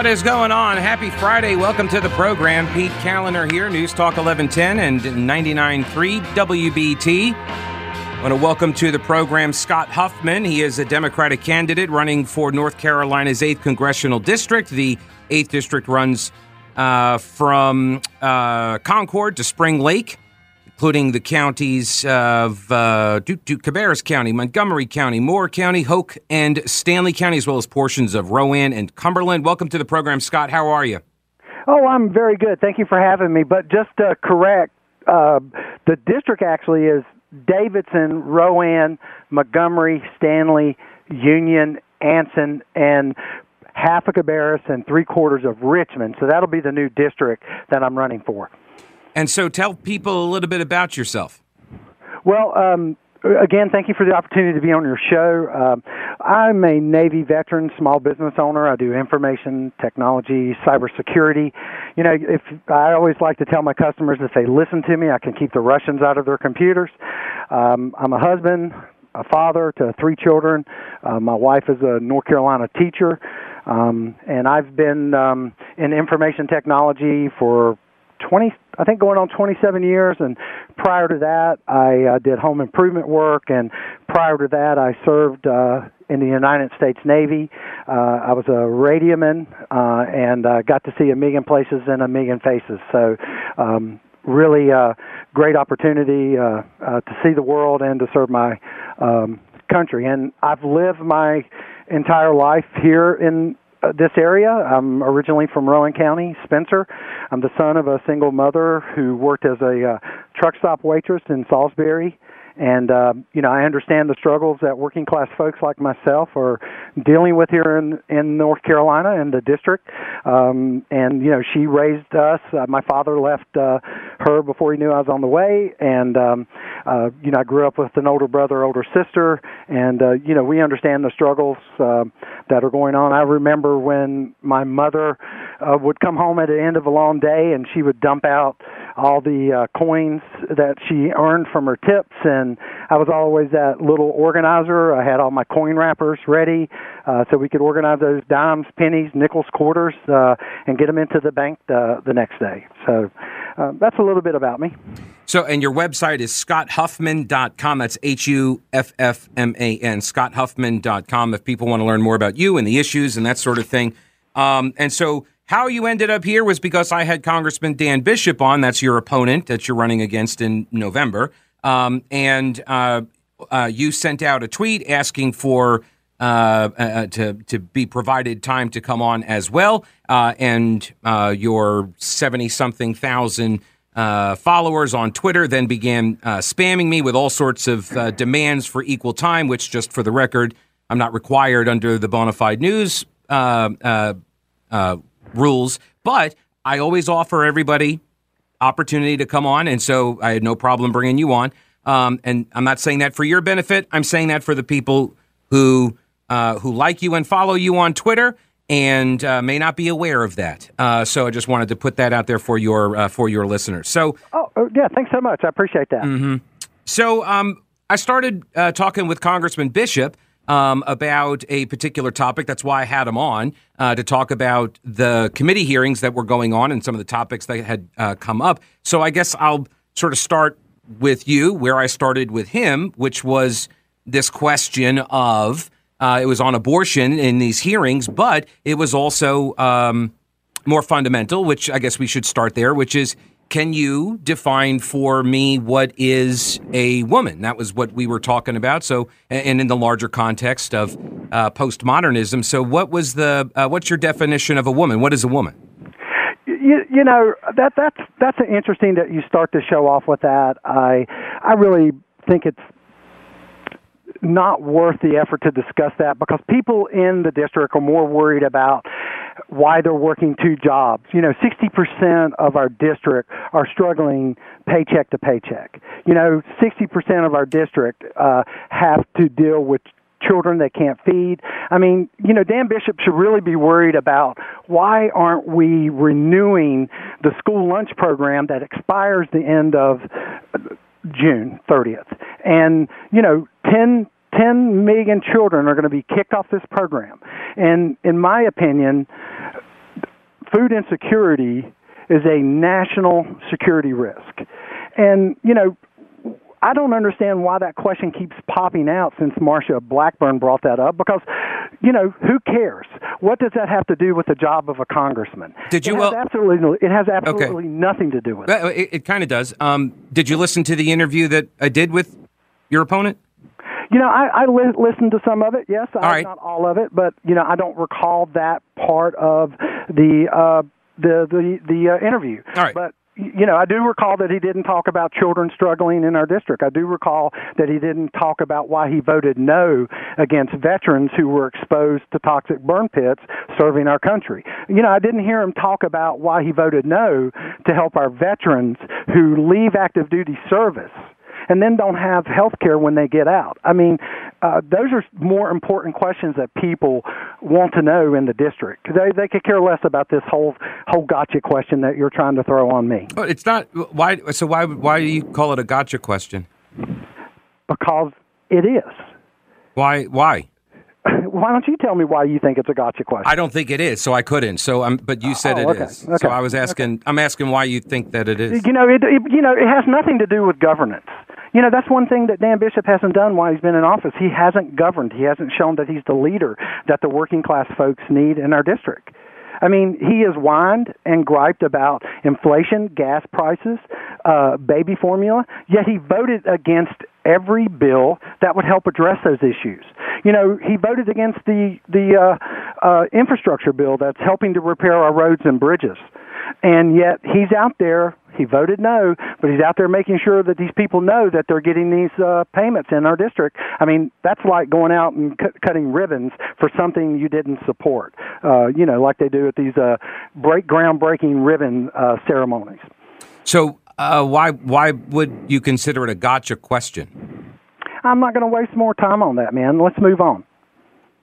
What is going on? Happy Friday. Welcome to the program. Pete Kaliner here, News Talk 1110 and 99.3 WBT. I want to welcome to the program Scott Huffman. He is a Democratic candidate running for North Carolina's 8th Congressional District. The 8th District runs uh, from uh, Concord to Spring Lake including the counties of uh, Duke, Duke, Cabarrus County, Montgomery County, Moore County, Hoke, and Stanly County, as well as portions of Rowan and Cumberland. Welcome to the program, Scott. How are you? Oh, I'm very good. Thank you for having me. But just to correct, uh, the district actually is Davidson, Rowan, Montgomery, Stanly, Union, Anson, and half of Cabarrus and three quarters of Richmond. So that'll be the new district that I'm running for. And so tell people a little bit about yourself. Well, um, again, thank you for the opportunity to be on your show. Um, I'm a Navy veteran, small business owner. I do information technology, cybersecurity. You know, if I always like to tell my customers if they listen to me, I can keep the Russians out of their computers. Um, I'm a husband, a father to three children. Uh, my wife is a North Carolina teacher, um, and I've been um, in information technology for 20 I think going on 27 years and prior to that I uh, did home improvement work and prior to that I served uh in the United States Navy. Uh I was a radioman uh and uh, got to see a million places and a million faces. So um really uh great opportunity uh, uh to see the world and to serve my um country and I've lived my entire life here in this area. I'm originally from Rowan County, Spencer. I'm the son of a single mother who worked as a uh, truck stop waitress in Salisbury and uh, you know, I understand the struggles that working class folks like myself are dealing with here in in North Carolina and the district. Um, and you know, she raised us. Uh, my father left uh, her before he knew I was on the way, and um, uh, you know, I grew up with an older brother, older sister, and uh, you know, we understand the struggles uh, that are going on. I remember when my mother uh, would come home at the end of a long day, and she would dump out all the uh, coins that she earned from her tips and I was always that little organizer. I had all my coin wrappers ready uh, so we could organize those dimes, pennies, nickels, quarters uh, and get them into the bank the, the next day. So uh, that's a little bit about me. So, and your website is scotthuffman.com. That's H U F F M A N, scotthuffman.com, if people want to learn more about you and the issues and that sort of thing. Um, and so, how you ended up here was because I had Congressman Dan Bishop on. That's your opponent that you're running against in November. Um, and uh, uh, you sent out a tweet asking for uh, uh to to be provided time to come on as well. Uh, and uh, your seventy something thousand. followers on Twitter then began spamming me with all sorts of demands for equal time, which, just for the record, I'm not required under the bona fide news rules, but I always offer everybody opportunity to come on, and so I had no problem bringing you on. Um, and I'm not saying that for your benefit. I'm saying that for the people who uh, who like you and follow you on Twitter and uh, may not be aware of that. Uh, so I just wanted to put that out there for your uh, for your listeners. So, oh, oh, yeah, thanks so much. I appreciate that. Mm-hmm. So um, I started uh, talking with Congressman Bishop um, about a particular topic. That's why I had him on uh, to talk about the committee hearings that were going on and some of the topics that had uh, come up. So I guess I'll sort of start with you where I started with him, which was this question of uh, it was on abortion in these hearings, but it was also um, more fundamental, which I guess we should start there, which is can you define for me what is a woman? That was what we were talking about. So, and in the larger context of uh, postmodernism. So, what was the uh, what's your definition of a woman? What is a woman? You, you know that that's that's interesting that you start to show off with that. I I really think it's not worth the effort to discuss that because people in the district are more worried about why they're working two jobs. You know, 60% of our district are struggling paycheck to paycheck. You know, 60% of our district uh, have to deal with children they can't feed. I mean, you know, Dan Bishop should really be worried about why aren't we renewing the school lunch program that expires the end of June 30th. And, you know, 10 10 million children are going to be kicked off this program. And in my opinion, food insecurity is a national security risk. And, you know, I don't understand why that question keeps popping out since Marsha Blackburn brought that up because, you know, who cares? What does that have to do with the job of a congressman? Did you? It well, has absolutely, it has absolutely okay. nothing to do with it. It, it kind of does. Um, did you listen to the interview that I did with your opponent? You know, I, I li- listened to some of it. Yes, I, right. not all of it, but you know, I don't recall that part of the uh, the the the uh, interview. All right. But you know, I do recall that he didn't talk about children struggling in our district. I do recall that he didn't talk about why he voted no against veterans who were exposed to toxic burn pits serving our country. You know, I didn't hear him talk about why he voted no to help our veterans who leave active duty service and then don't have health care when they get out. I mean, uh, those are more important questions that people want to know in the district. They they could care less about this whole whole gotcha question that you're trying to throw on me. But it's not why. So why why do you call it a gotcha question? Because it is. Why why? why don't you tell me why you think it's a gotcha question? I don't think it is, so I couldn't. So I'm, but you said oh, okay. is. Okay. So I was asking. Okay. I'm asking why you think that it is. You know, it, it, you know, it has nothing to do with governance. You know, that's one thing that Dan Bishop hasn't done while he's been in office. He hasn't governed. He hasn't shown that he's the leader that the working class folks need in our district. I mean, he has whined and griped about inflation, gas prices, uh, baby formula, yet he voted against every bill that would help address those issues. You know, he voted against the the uh, uh, infrastructure bill that's helping to repair our roads and bridges, and yet he's out there. He voted no, but he's out there making sure that these people know that they're getting these uh, payments in our district. I mean, that's like going out and cu- cutting ribbons for something you didn't support. Uh, you know, like they do at these uh, break groundbreaking ribbon uh, ceremonies. So, uh, why why would you consider it a gotcha question? I'm not going to waste more time on that, man. Let's move on.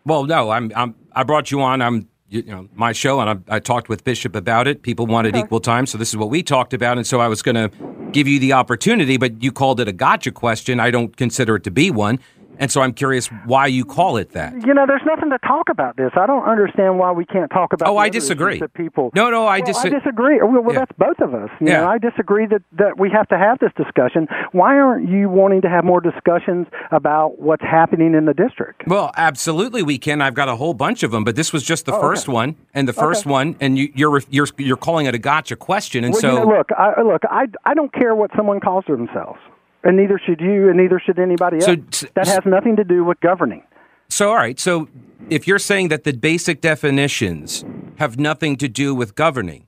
Well, no, I'm, I'm I brought you on. I'm you know my show, and I, I talked with Bishop about it. People wanted equal time, so this is what we talked about. And so I was going to give you the opportunity, but you called it a gotcha question. I don't consider it to be one, and so I'm curious why you call it that. You know, there's nothing to talk about this. I don't understand why we can't talk about. Oh, I disagree. People. No, no, I well, dis- I disagree. Well, well Yeah. that's both of us. You Yeah. know, I disagree that that we have to have this discussion. Why aren't you wanting to have more discussions about what's happening in the district? Well, absolutely, we can. I've got a whole bunch of them, but this was just the Oh, first okay. one, and the first Okay. one, and you, you're you're you're calling it a gotcha question, and well, so you know, look, I, look, I I don't care what someone calls themselves, and neither should you, and neither should anybody else. So- that has nothing to do with governing. So, all right. So, if you're saying that the basic definitions have nothing to do with governing,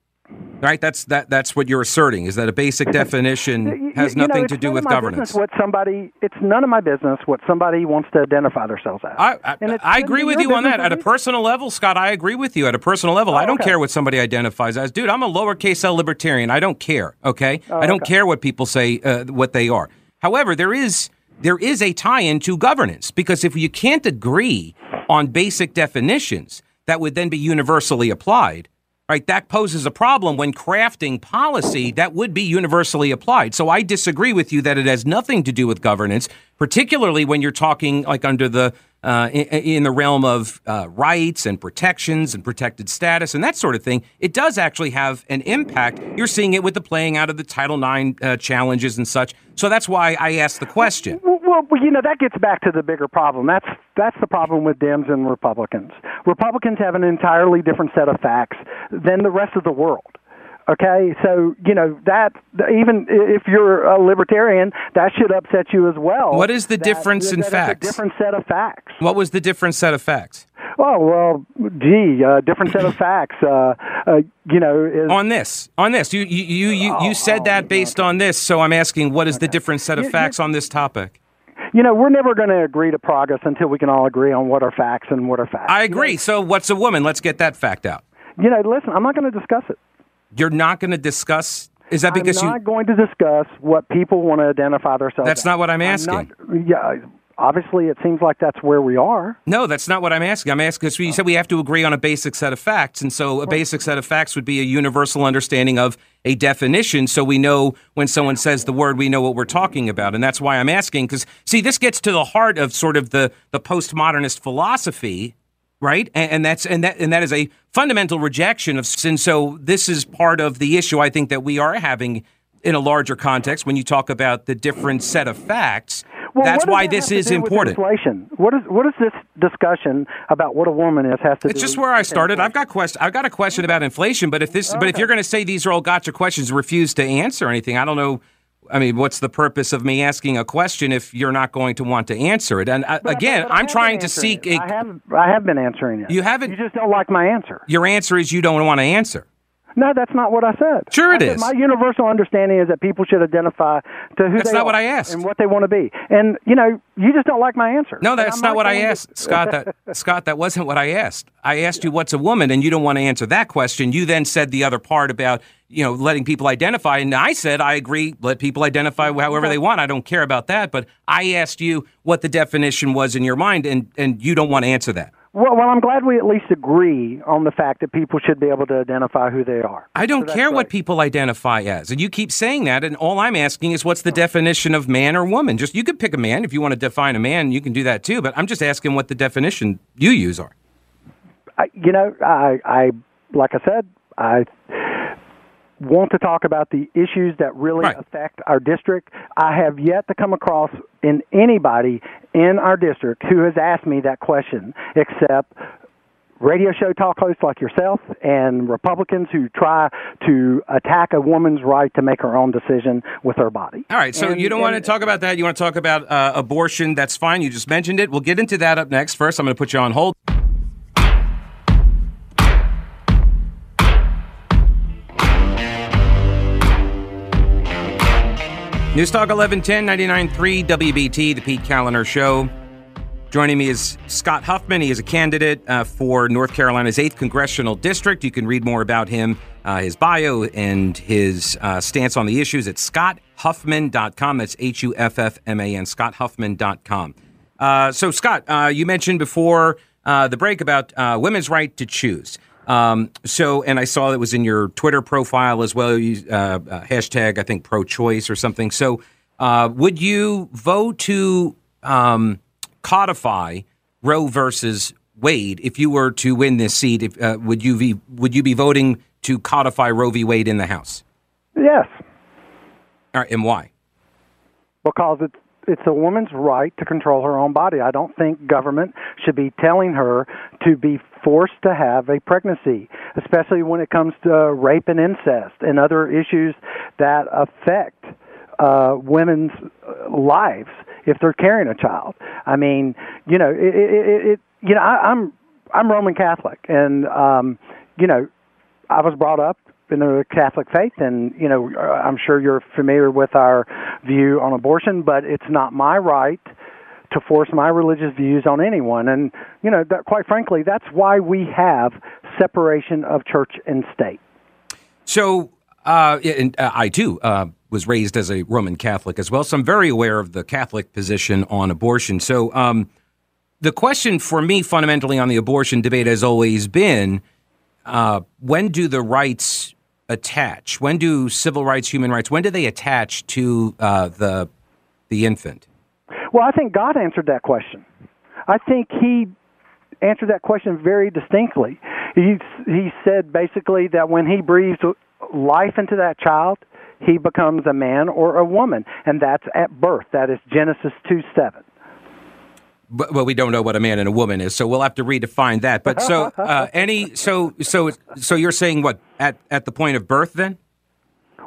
right? That's that. That's what you're asserting is that a basic definition has you know, nothing it's to do with governance. What somebody, it's none of my business what somebody wants to identify themselves as. I, I, I agree with you on that. At a personal level, Scott, I agree with you. At a personal level, I don't okay. care what somebody identifies as. Dude, I'm a lowercase l libertarian. I don't care. Okay, I don't Oh, okay. care what people say uh, what they are. However, there is there is a tie-in to governance because if you can't agree on basic definitions that would then be universally applied, right? That poses a problem when crafting policy that would be universally applied. So I disagree with you that it has nothing to do with governance, particularly when you're talking like under the uh, in, in the realm of uh, rights and protections and protected status and that sort of thing. It does actually have an impact. You're seeing it with the playing out of the Title IX uh, challenges and such. So that's why I asked the question. Well, you know that gets back to the bigger problem. That's that's the problem with Dems and Republicans. Republicans have an entirely different set of facts than the rest of the world. Okay, so you know that even if you're a libertarian, that should upset you as well. What is the that- difference in that it's facts? A different set of facts. What was the different set of facts Oh well, gee, uh, different set of facts. Uh, uh, you know, is on this? On this, you you you you, you said that based on this. So I'm asking, what is the different set of you- facts on this topic? You know we're never going to agree to progress until we can all agree on what are facts and what are facts. I agree. So what's a woman? Let's get that fact out. You know, listen, I'm not going to discuss it. You're not going to discuss. Is that because you? I'm you? not going to discuss what people want to identify themselves. That's as. not what I'm not- asking. yeah, obviously, it seems like that's where we are. No, that's not what I'm asking. I'm asking because you oh. said we have to agree on a basic set of facts, and so a basic set of facts would be a universal understanding of a definition, so we know when someone says the word, we know what we're talking about, and that's why I'm asking. Because see, this gets to the heart of sort of the the postmodernist philosophy right? And, and, that's and that and that is a fundamental rejection of and So this is part of the issue I think that we are having in a larger context when you talk about the different set of facts. Well, that's why this is important. Inflation. What is what is this discussion about what a woman is has to it's do? just where I started. I've got question. I've got a question about inflation, but if this, okay. but if you're going to say these are all gotcha questions, refuse to answer anything, I don't know. I mean, what's the purpose of me asking a question if you're not going to want to answer it? And uh, I, again, I'm trying to seek. A, I have. I have been answering it. You haven't. You just don't like my answer. Your answer is you don't want to answer. No, that's not what I said. Sure, it I is. My universal understanding is that people should identify to who that's they not are what I asked. and what they want to be. And you know, you just don't like my answer. No, that's not, not what I asked, to... Scott. That Scott, that wasn't what I asked. I asked you what's a woman, and you don't want to answer that question. You then said the other part about you know letting people identify, and I said I agree. Let people identify however they want. I don't care about that. But I asked you what the definition was in your mind, and and you don't want to answer that. Well, well, I'm glad we at least agree on the fact that people should be able to identify who they are. I don't so care what people identify as, and you keep saying that. And all I'm asking is, what's the definition of man or woman? Just you could pick a man if you want to define a man. You can do that too. But I'm just asking what the definition you use are. I, you know, I, I, like I said, I want to talk about the issues that really right. affect our district. I have yet to come across in anybody in our district who has asked me that question except radio show talk hosts like yourself and Republicans who try to attack a woman's right to make her own decision with her body. All right, so and, you don't want to talk about that. You want to talk about uh, abortion. That's fine. You just mentioned it. We'll get into that up next. First, I'm going to put you on hold. News Talk 1110 99.3 WBT, the Pete Kaliner Show. Joining me is Scott Huffman. He is a candidate uh, for North Carolina's 8th Congressional District. You can read more about him, uh, his bio, and his uh, stance on the issues at scotthuffman.com. That's H U F F M A N, scotthuffman.com. Uh, so, Scott, uh, you mentioned before uh, the break about women's right to choose. Um, so, and I saw it was in your Twitter profile as well. You, uh, uh, hashtag, I think, pro-choice or something. So, uh, would you vote to um, codify Roe versus Wade if you were to win this seat? If, uh, would you be would you be voting to codify Roe v. Wade in the House? Yes. All right, and why? Because it's it's a woman's right to control her own body. I don't think government should be telling her to be forced to have a pregnancy, especially when it comes to rape and incest and other issues that affect uh, women's lives if they're carrying a child. I mean, you know, it, it, it you know, I, I'm I'm Roman Catholic, and um, you know, I was brought up in the Catholic faith, and you know, I'm sure you're familiar with our view on abortion, but it's not my right to force my religious views on anyone. And you know, that, quite frankly, that's why we have separation of church and state. So, uh, and uh, I too uh, was raised as a Roman Catholic as well, so I'm very aware of the Catholic position on abortion. So, um, the question for me fundamentally on the abortion debate has always been. Uh, when do the rights attach? When do civil rights, human rights, when do they attach to uh, the the infant? Well, I think God answered that question. I think He answered that question very distinctly. He He said basically that when He breathes life into that child, he becomes a man or a woman, and that's at birth. That is Genesis two seven. But, well, we don't know what a man and a woman is, so we'll have to redefine that. But so uh, any so so so you're saying what at at the point of birth then?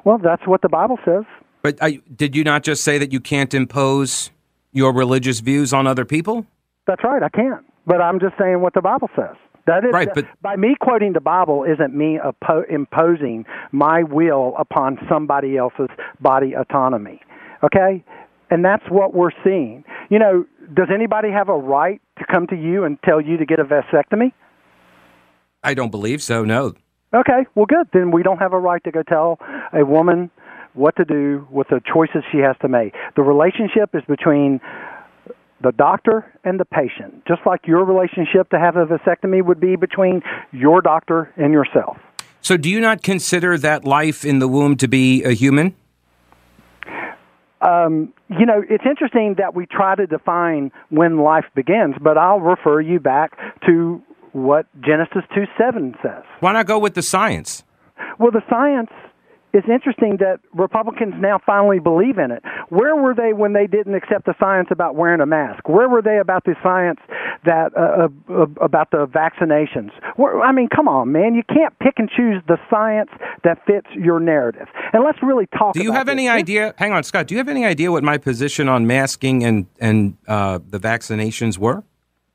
Well, that's what the Bible says. But I, did you not just say that you can't impose your religious views on other people? That's right, I can't. But I'm just saying what the Bible says. That is right, but by me quoting the Bible isn't me oppo- imposing my will upon somebody else's body autonomy. Okay? And that's what we're seeing. You know, does anybody have a right to come to you and tell you to get a vasectomy? I don't believe so, no. Okay, well, good. Then we don't have a right to go tell a woman what to do with the choices she has to make. The relationship is between the doctor and the patient, just like your relationship to have a vasectomy would be between your doctor and yourself. So, do you not consider that life in the womb to be a human? Um, you know, it's interesting that we try to define when life begins, but I'll refer you back to what Genesis 2 7 says. Why not go with the science? Well, the science it's interesting that Republicans now finally believe in it. Where were they when they didn't accept the science about wearing a mask? Where were they about the science that uh, uh, about the vaccinations? Where, I mean, come on, man! You can't pick and choose the science that fits your narrative. And let's really talk. Do you have this. any idea? Hang on, Scott. Do you have any idea what my position on masking and and uh, the vaccinations were?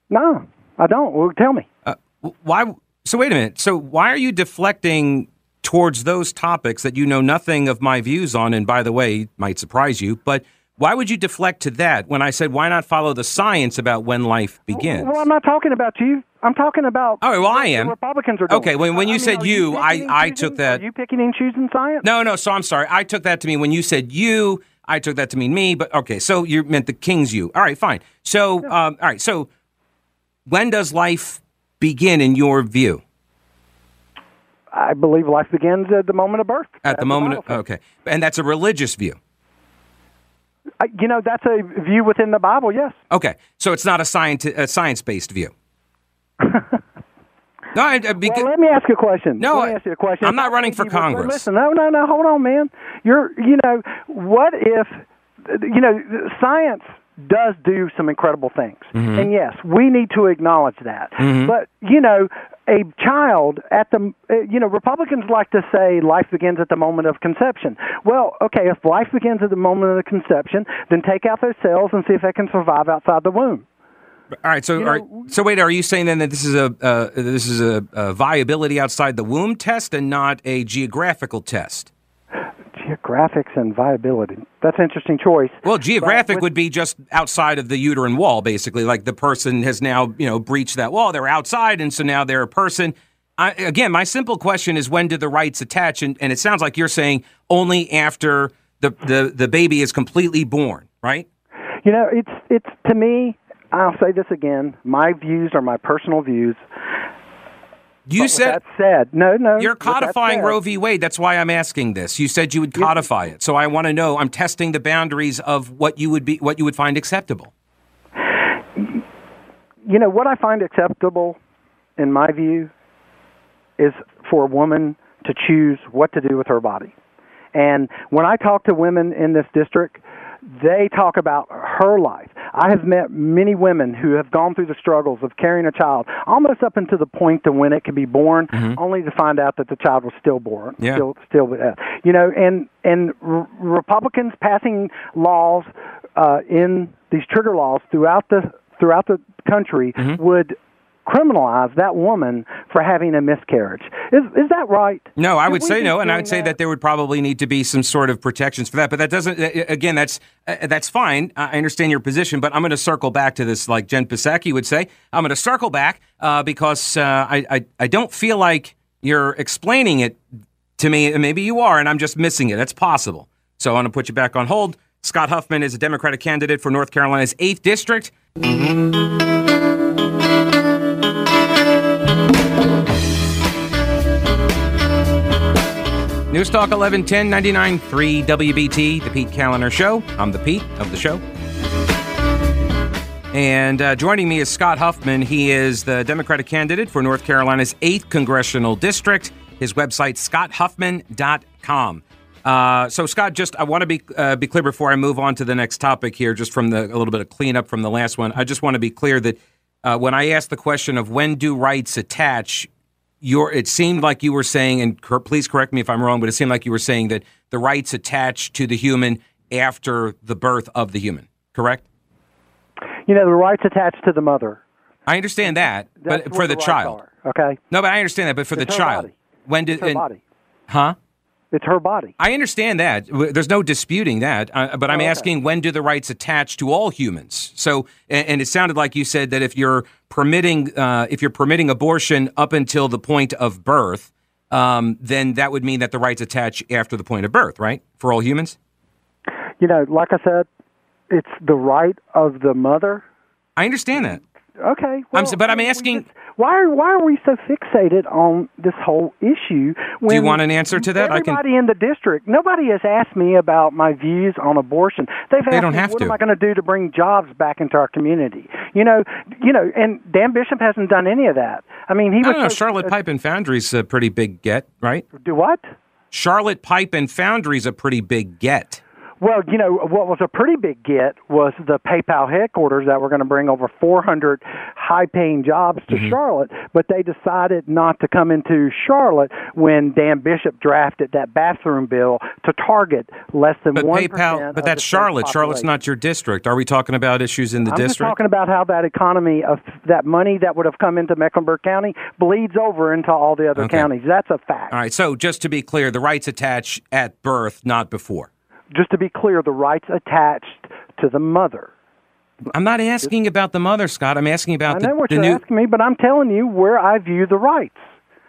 No, I don't. Well, tell me. Uh, why? So wait a minute. So why are you deflecting towards those topics that you know nothing of my views on, and by the way, might surprise you, but why would you deflect to that when I said why not follow the science about when life begins? Well, I'm not talking about you. I'm talking about. All right, well, I am. Republicans are doing. Okay, when, when you I said mean, you, you I, I took that. Are you picking and choosing science? No, no. So I'm sorry. I took that to mean when you said you, I took that to mean me. But okay, so you meant the king's you. All right, fine. So, um, all right. So, when does life begin in your view? I believe life begins at the moment of birth. At the moment, of, okay, and that's a religious view. I, you know, that's a view within the Bible. Yes. Okay, so it's not a science a science based view. no, I, I, well, let me ask you a question. No, let me ask you a question. I'm not running for Congress. Listen, no, no, no. Hold on, man. You're, you know, what if, you know, science does do some incredible things. Mm-hmm. And yes, we need to acknowledge that. Mm-hmm. But, you know, a child at the, uh, you know, Republicans like to say life begins at the moment of conception. Well, okay, if life begins at the moment of the conception, then take out those cells and see if they can survive outside the womb. All right. So, are, so wait. Are you saying then that this is a uh, this is a, a viability outside the womb test and not a geographical test? Geographics and viability. That's an interesting choice. Well, geographic with, would be just outside of the uterine wall, basically. Like the person has now, you know, breached that wall. They're outside, and so now they're a person. I, again, my simple question is when do the rights attach? And, and it sounds like you're saying only after the, the, the baby is completely born, right? You know, it's it's to me. I'll say this again. My views are my personal views. You but said that said, no, no. You're codifying Roe v. Wade. That's why I'm asking this. You said you would codify it, so I want to know. I'm testing the boundaries of what you would be, what you would find acceptable. You know what I find acceptable, in my view, is for a woman to choose what to do with her body. And when I talk to women in this district, they talk about her life. I have met many women who have gone through the struggles of carrying a child almost up until the point to when it can be born, mm-hmm. only to find out that the child was stillborn, yeah. still, still, uh, you know, and and r- Republicans passing laws uh, in these trigger laws throughout the throughout the country mm-hmm. would criminalize that woman for having a miscarriage. Is is that right? No, I would say no, and I would say that? that there would probably need to be some sort of protections for that. But that doesn't. Again, that's uh, that's fine. I understand your position, but I'm going to circle back to this, like Jen Psaki would say. I'm going to circle back uh, because uh, I, I I don't feel like you're explaining it to me. Maybe you are, and I'm just missing it. That's possible. So I want to put you back on hold. Scott Huffman is a Democratic candidate for North Carolina's 8th District. News Talk 1110 99.3 WBT, The Pete Kaliner Show. I'm the Pete of the show. And uh, joining me is Scott Huffman. He is the Democratic candidate for North Carolina's 8th Congressional District. His website, scotthuffman.com. Uh, so, Scott, just I want to be uh, be clear before I move on to the next topic here, just from the a little bit of cleanup from the last one. I just want to be clear that uh, when I asked the question of when do rights attach, your it seemed like you were saying, and cor- please correct me if I'm wrong, but it seemed like you were saying that the rights attach to the human after the birth of the human. Correct? You know, the rights attached to the mother. I understand that, That's but for the, the child, are, okay. No, but I understand that, but for it's the child, body. when did it's her and, body? Huh? It's her body. I understand that. There's no disputing that. Uh, but I'm oh, okay. asking when do the rights attach to all humans? So, and, and, it sounded like you said that if you're permitting, uh, if you're permitting abortion up until the point of birth, um, then that would mean that the rights attach after the point of birth, right? For all humans. You know, like I said, it's the right of the mother. I understand that. Okay, I'm, well, but I'm asking. just- why are why are we so fixated on this whole issue? When Do you want an answer to that? I can- Everybody in the district, nobody has asked me about my views on abortion. They've asked They don't me, have what to. am I going to do to bring jobs back into our community? You know, you know, and Dan Bishop hasn't done any of that. I mean, he was don't know. so- Charlotte uh, Pipe and Foundry's a pretty big get, right? do what? Charlotte Pipe and Foundry's a pretty big get. Well, you know, what was a pretty big get was the PayPal headquarters that were going to bring over 400 high paying jobs to Mm-hmm. Charlotte, but they decided not to come into Charlotte when Dan Bishop drafted that bathroom bill to target less than But 1% PayPal, but that's Charlotte. Charlotte's not your district. Are we talking about issues in the I'm district? talking about how that economy of that money that would have come into Mecklenburg County bleeds over into all the other Okay. counties. That's a fact. All right. So just to be clear, the rights attach at birth, not before. Just to be clear, the rights attached to the mother. I'm not asking about the mother, Scott. I'm asking I about know the, what the you're new. asking me, but I'm telling you where I view the rights.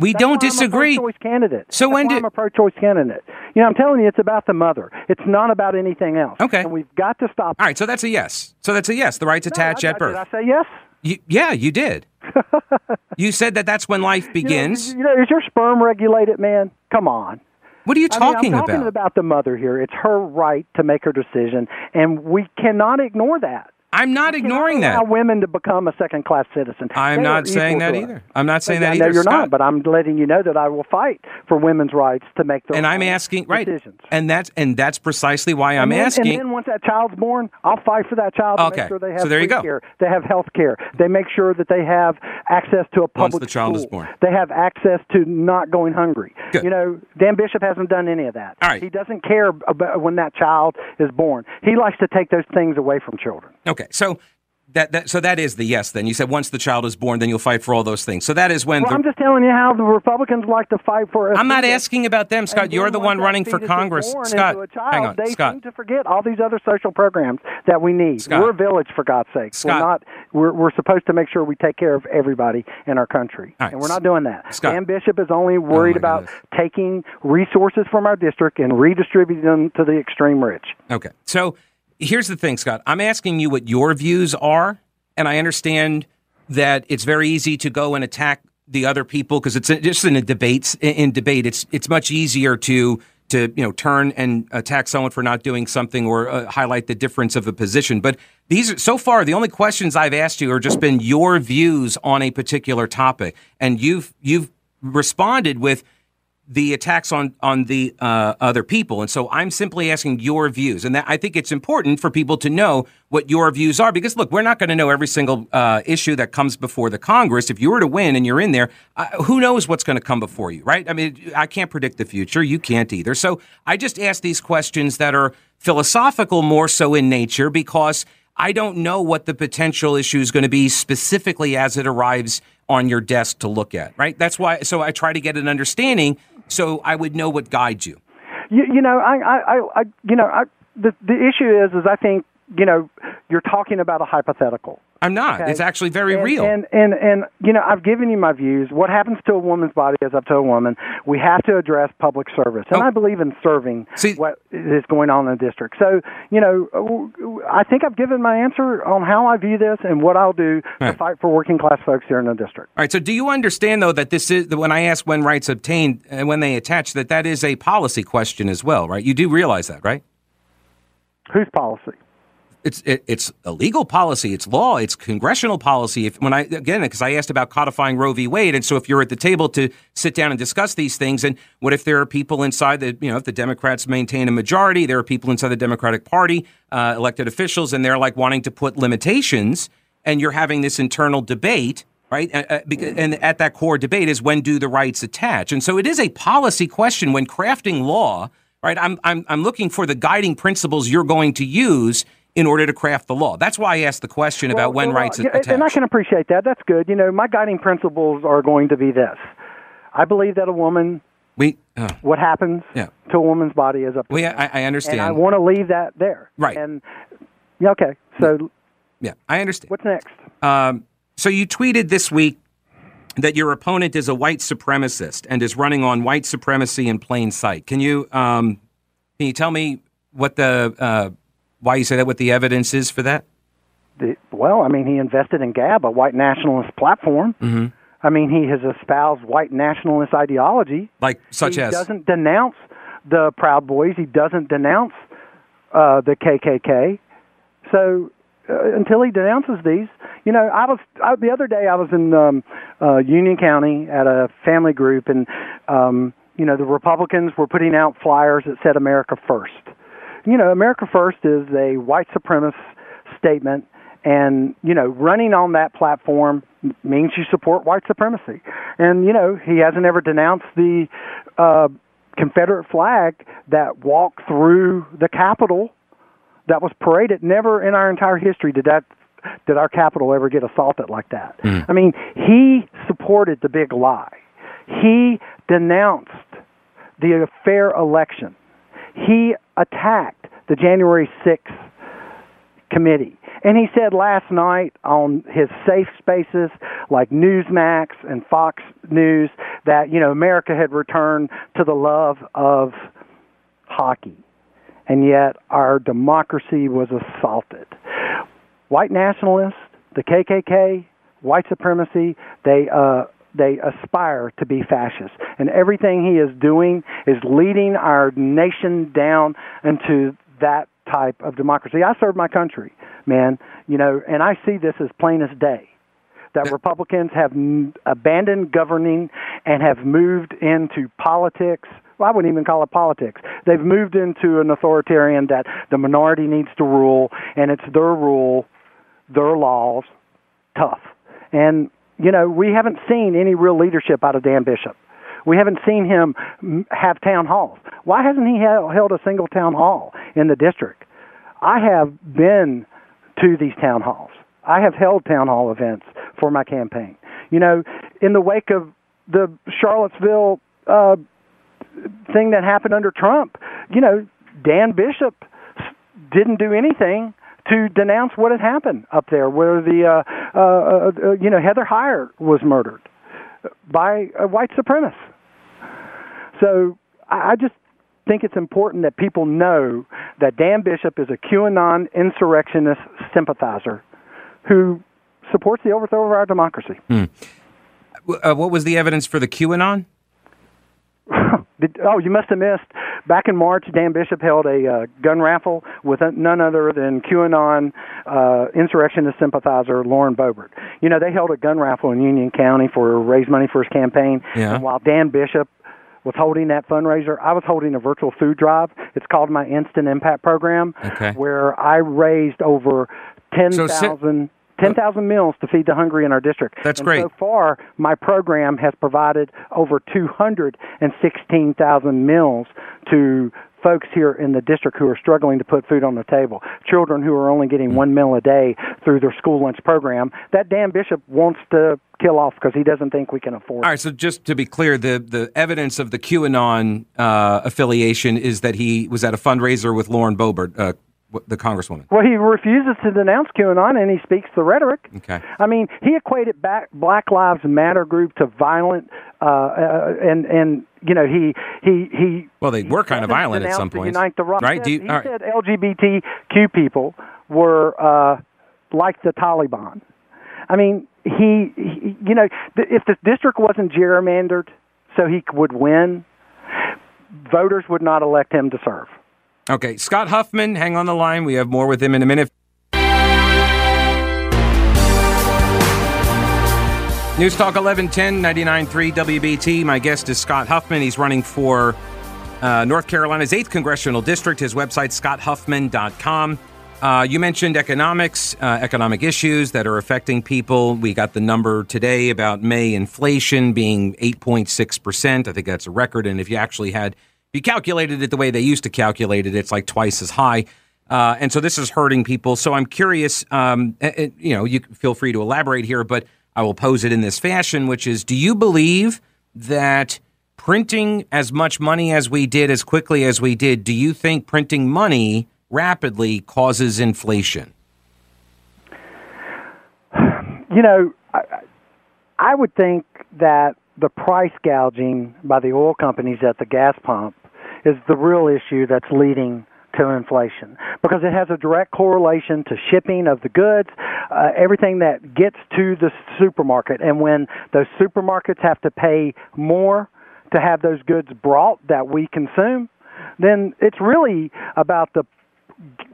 We That's don't why I'm a disagree. pro-choice candidate. So That's when did- I'm a pro-choice candidate? You know, I'm telling you, it's about the mother. It's not about anything else. Okay. And we've got to stop. All right. So that's a yes. So that's a yes. The rights No, attach I- at birth. Did I say yes? You, yeah, you did. you said that that's when life You know, begins. You know, is your sperm regulated, man? Come on. What are you I mean, talking I'm talking about? the mother here. It's her right to make her decision, and we cannot ignore that. I'm not ignoring Allow that. women to become a second-class citizen. I'm not saying that to either. I'm not saying that I know either, you're Scott. not, but I'm letting you know that I will fight for women's rights to make their and I'm asking right, decisions. and that's and that's precisely why I'm and then, asking. And then once that child's born, I'll fight for that child to Okay. make sure they have So there you go. care. They have health care. They make sure that they have access to a public Once the child is school. born. They have access to not going hungry. Good. You know, Dan Bishop hasn't done any of that. All right. He doesn't care about when that child is born. He likes to take those things away from children. Okay, so that, that so that is the yes. Then you said once the child is born, then you'll fight for all those things. So that is when. Well, the, I'm just telling you how the Republicans like to fight for. a I'm not asking about them, Scott. You're the one running for Congress, Scott. child, hang on, they Scott. seem to forget all these other social programs that we need. Scott. We're a village, for God's sake. Scott. We're not. We're, we're supposed to make sure we take care of everybody in our country, right. and we're not doing that. Scott. Dan Bishop is only oh, worried my about goodness. taking resources from our district and redistributing them to the extreme rich. Okay. So here's the thing, Scott. I'm asking you what your views are, and I understand that it's very easy to go and attack the other people because it's just in a debate. In, debate, it's it's much easier to to you know turn and attack someone for not doing something or uh, highlight the difference of a position. But these so far the only questions I've asked you are just been your views on a particular topic, and you've you've responded with the attacks on on the uh, other people, and so I'm simply asking your views, and that I think it's important for people to know what your views are because look, we're not going to know every single uh, issue that comes before the Congress. If you were to win and you're in there, uh, who knows what's going to come before you, right? I mean, I can't predict the future. You can't either. So I just ask these questions that are philosophical more so in nature because I don't know what the potential issue is going to be specifically as it arrives on your desk to look at, right? That's why. So I try to get an understanding so I would know what guides you. You, you know, I, I, I, you know, I, the the issue is, is I think you know, you're talking about a hypothetical. I'm not. Okay. It's actually very and, real. And, and and you know, I've given you my views. What happens to a woman's body is up to a woman. We have to address public service, and Oh. I believe in serving See- what is going on in the district. So, you know, I think I've given my answer on how I view this and what I'll do to fight for working class folks here in the district. All right. So, do you understand though that this is that when I ask when rights obtained and when they attach, that that is a policy question as well, right? You do realize that, right? Whose policy? It's it, it's a legal policy. It's law. It's congressional policy. If when I again because I asked about codifying Roe v. Wade, and so if you're at the table to sit down and discuss these things, and what if there are people inside the you know if the Democrats maintain a majority, there are people inside the Democratic Party, uh, elected officials, and they're like wanting to put limitations, and you're having this internal debate. Right, uh, uh, and at that core debate is when do the rights attach, and so it is a policy question when crafting law. Right, I'm I'm I'm looking for the guiding principles you're going to use in order to craft the law. That's why I asked the question about when Well, rights yeah, attach. And I can appreciate that. That's good. You know, my guiding principles are going to be this. I believe that a woman, we, uh, what happens Yeah. to a woman's body is up to we, her. I, I understand. And I want to leave that there. Right. And yeah, okay. So yeah, I understand. what's next? Um, so you tweeted this week that your opponent is a white supremacist and is running on white supremacy in plain sight. Can you um, can you tell me what the uh, why you say that? What the evidence is for that? the, well, I mean, he invested in Gab, a white nationalist platform. Mm-hmm. I mean, he has espoused white nationalist ideology. Like such as he as doesn't denounce the Proud Boys. He doesn't denounce uh, the KKK. So uh, until he denounces these, you know, I was I, the other day I was in um, uh, Union County at a family group, and um, you know, the Republicans were putting out flyers that said "America First. You know, America First is a white supremacist statement and you know running on that platform means you support white supremacy. And you know he hasn't ever denounced the uh confederate flag that walked through the capitol that was paraded. Never in our entire history did that did our capitol ever get assaulted like that. Mm. i mean he supported the big lie. He denounced the fair election. He attacked the january 6th committee and he said last night on his safe spaces like Newsmax and Fox News that, you know, America had returned to the love of hockey. And yet our democracy was assaulted. White nationalists, the KKK, white supremacy, they uh they aspire to be fascist. And everything he is doing is leading our nation down into that type of democracy. I serve my country, man, you know, and I see this as plain as day. That Republicans have n- abandoned governing and have moved into politics. Well, I wouldn't even call it politics. They've moved into an authoritarian that the minority needs to rule, and it's their rule, their laws, tough. And, you know, we haven't seen any real leadership out of Dan Bishop. We haven't seen him have town halls. Why hasn't he held a single town hall in the district? I have been to these town halls. I have held town hall events for my campaign. You know, in the wake of the Charlottesville uh, thing that happened under Trump, you know, Dan Bishop didn't do anything to denounce what had happened up there, where the uh, uh, uh, you know Heather Heyer was murdered by a white supremacist. So I just think it's important that people know that Dan Bishop is a QAnon insurrectionist sympathizer who supports the overthrow of our democracy. Hmm. Uh, what was the evidence for the QAnon? oh, you must have missed. Back in March, Dan Bishop held a uh, gun raffle with none other than QAnon uh, insurrectionist sympathizer Lauren Boebert. You know, they held a gun raffle in Union County for raise money for his campaign. Yeah. And while Dan Bishop was holding that fundraiser, I was holding a virtual food drive. It's called my Instant Impact Program, okay. where I raised over ten thousand. So, 10,000 meals to feed the hungry in our district. That's and great. So far, my program has provided over 216,000 meals to folks here in the district who are struggling to put food on the table, children who are only getting one meal a day through their school lunch program. That Dan Bishop wants to kill off because he doesn't think we can afford. All right, so just to be clear, the the evidence of the QAnon uh, affiliation is that he was at a fundraiser with Lauren Boebert, uh, the congresswoman. Well, he refuses to denounce QAnon, and he speaks the rhetoric. Okay. I mean, he equated back Black Lives Matter group to violent, uh, uh, and and you know he he he. Well, they were kind of violent at some point, right? Right? He, you, said, he said LGBTQ people were uh, like the Taliban. I mean, he, he you know, th- if the district wasn't gerrymandered so he would win, voters would not elect him to serve. Okay, Scott Huffman, hang on the line. We have more with him in a minute. News Talk 1110 99.3 WBT. My guest is Scott Huffman. He's running for uh, North Carolina's 8th Congressional District. His website, scotthuffman.com. Uh, you mentioned economics, uh, economic issues that are affecting people. We got the number today about May inflation being 8.6%. I think that's a record. And if you actually had, if you calculated it the way they used to calculate it, it's like twice as high. Uh, and so this is hurting people. So I'm curious, um, it, you know, you feel free to elaborate here, but I will pose it in this fashion, which is do you believe that printing as much money as we did, as quickly as we did, do you think printing money rapidly causes inflation? You know, I, I would think that the price gouging by the oil companies at the gas pump is the real issue that's leading to inflation because it has a direct correlation to shipping of the goods, uh, everything that gets to the supermarket. And when those supermarkets have to pay more to have those goods brought that we consume, then it's really about the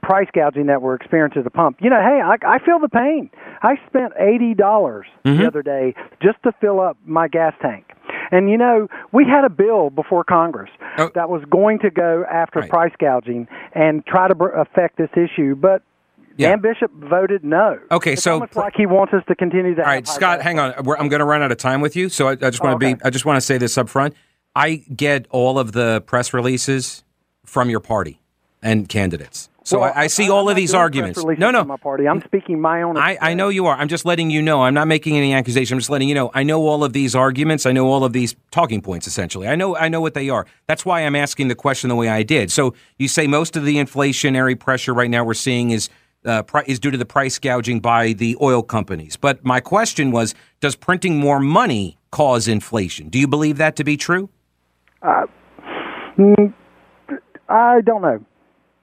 price gouging that we're experiencing at the pump. You know, hey, I, I feel the pain. I spent eighty dollars mm-hmm. the other day just to fill up my gas tank. And you know, we had a bill before Congress oh. that was going to go after right. price gouging and try to affect this issue, but yeah. Dan Bishop voted no. Okay, it's so almost like he wants us to continue that. All right, Scott, hang on. We're, I'm going to run out of time with you, so I, I just want to oh, okay. be. I just want to say this up front. I get all of the press releases from your party and candidates. So well, I, I, see I'm all of these arguments. No, no, my party. I'm speaking my own. I, I, know you are. I'm just letting you know. I'm not making any accusation. I'm just letting you know. I know all of these arguments. I know all of these talking points. Essentially, I know. I know what they are. That's why I'm asking the question the way I did. So you say most of the inflationary pressure right now we're seeing is uh, is due to the price gouging by the oil companies. But my question was, does printing more money cause inflation? Do you believe that to be true? Uh, mm, I don't know.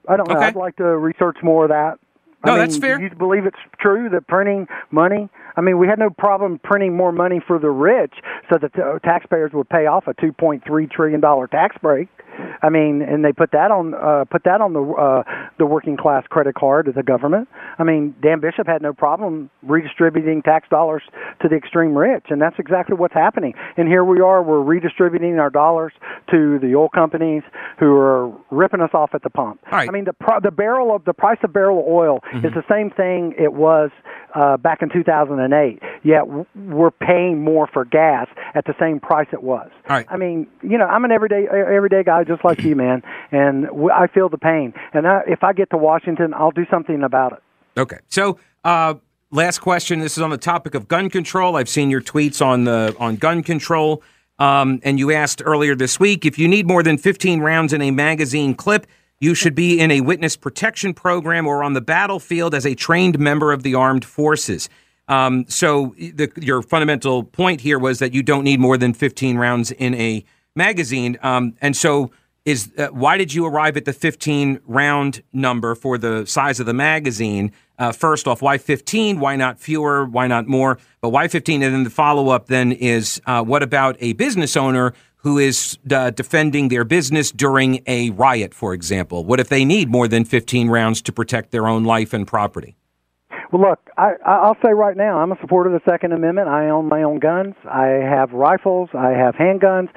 I don't know. I'd like to research more of that. No, I mean, that's fair. Do you believe it's true that printing money? I mean, we had no problem printing more money for the rich, so that the taxpayers would pay off a 2.3 trillion dollar tax break. I mean, and they put that on uh, put that on the uh, the working class credit card of the government. I mean, Dan Bishop had no problem redistributing tax dollars to the extreme rich, and that's exactly what's happening. And here we are, we're redistributing our dollars to the oil companies who are ripping us off at the pump. I mean, the the barrel of the price of barrel of oil mm-hmm. is the same thing it was uh, back in 2008. Yet we're paying more for gas at the same price it was. Right. I mean, you know, I'm an everyday everyday guy just like you, man, and I feel the pain. And I, if I get to Washington, I'll do something about it. Okay. So. Uh, last question. This is on the topic of gun control. I've seen your tweets on the on gun control. Um, and you asked earlier this week if you need more than 15 rounds in a magazine clip, you should be in a witness protection program or on the battlefield as a trained member of the armed forces. Um, so the, your fundamental point here was that you don't need more than 15 rounds in a magazine. Um, and so is uh, why did you arrive at the 15 round number for the size of the magazine? Uh, first off, why 15? Why not fewer? Why not more? But why 15? And then the follow up then is uh, what about a business owner who is uh, defending their business during a riot, for example? What if they need more than 15 rounds to protect their own life and property? Well, look, I, I'll say right now, I'm a supporter of the Second Amendment. I own my own guns. I have rifles. I have handguns.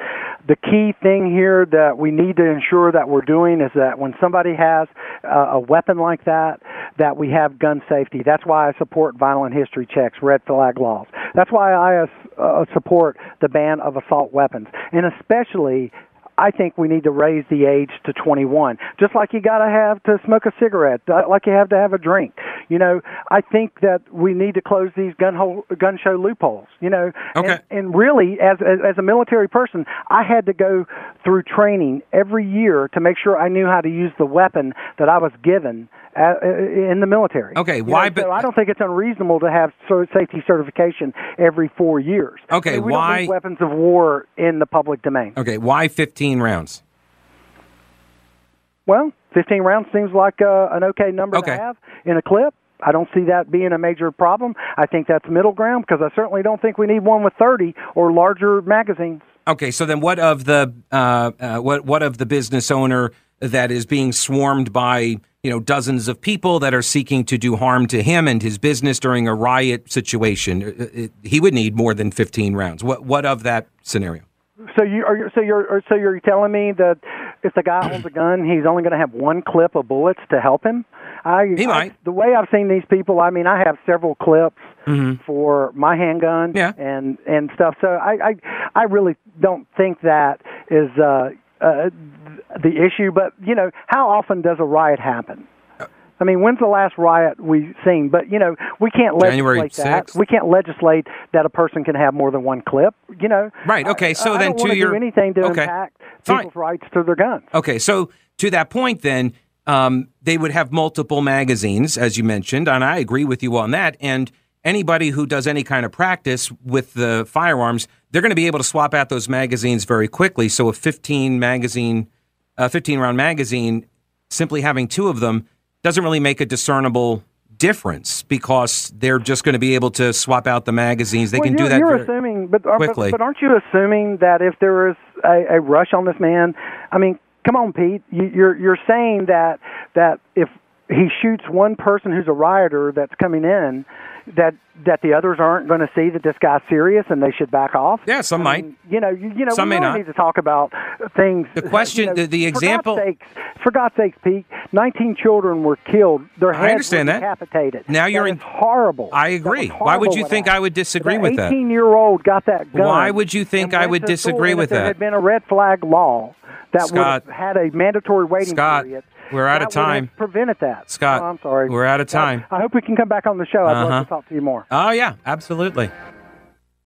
The key thing here that we need to ensure that we're doing is that when somebody has a weapon like that, that we have gun safety. That's why I support violent history checks, red flag laws. That's why I uh, support the ban of assault weapons, and especially I think we need to raise the age to 21, just like you got to have to smoke a cigarette, uh, like you have to have a drink. You know, I think that we need to close these gun hole, gun show loopholes. You know, okay. and, and really, as, as as a military person, I had to go through training every year to make sure I knew how to use the weapon that I was given uh, in the military. Okay, why? Know, so I don't think it's unreasonable to have safety certification every four years. Okay, I mean, we why? Weapons of war in the public domain. Okay, why 15 rounds? Well, 15 rounds seems like uh, an okay number okay. to have in a clip. I don't see that being a major problem. I think that's middle ground because I certainly don't think we need one with 30 or larger magazines. Okay, so then what of the uh, uh, what what of the business owner that is being swarmed by you know dozens of people that are seeking to do harm to him and his business during a riot situation? Uh, uh, he would need more than 15 rounds. What what of that scenario? So you are so you're so you're telling me that if the guy owns a gun, he's only going to have one clip of bullets to help him? I, he might. I, the way I've seen these people, I mean, I have several clips mm-hmm. for my handgun yeah. and and stuff. So I I I really don't think that is uh, uh, the issue. But you know, how often does a riot happen? I mean, when's the last riot we've seen? But you know, we can't January legislate 6th. that. We can't legislate that a person can have more than one clip. You know, right? Okay, so I, then I to do your anything to okay. impact Fine. people's rights to their guns. Okay, so to that point, then um, they would have multiple magazines, as you mentioned, and I agree with you on that. And anybody who does any kind of practice with the firearms, they're going to be able to swap out those magazines very quickly. So a 15 magazine, a 15 round magazine simply having two of them doesn't really make a discernible difference because they're just going to be able to swap out the magazines. They well, can do that. You're assuming, but, quickly. but but aren't you assuming that if there is a, a rush on this man, I mean, come on, Pete, you, you're you're saying that that if he shoots one person who's a rioter that's coming in, that that the others aren't going to see that this guy's serious and they should back off. Yeah, some I might. mean, you know, you, you know, Some we may really not. need to talk about things. The question- you know, the- the for example- God's sakes, for God's sakes, Pete, 19 children were killed. Their I understand were that. decapitated. Now you're That in- horrible. I agree. was Why would you think I would disagree That with that? 18 year old got that gun. Why would you think I would disagree with if there that? had been a red flag law that Scott. would have had a mandatory waiting Scott, period. We're out of that would have time. Prevented that. Scott, Oh, I'm sorry. we're out of time. I, I hope we can come back on the show. I'd Uh-huh. love to talk to you more. Oh yeah, absolutely.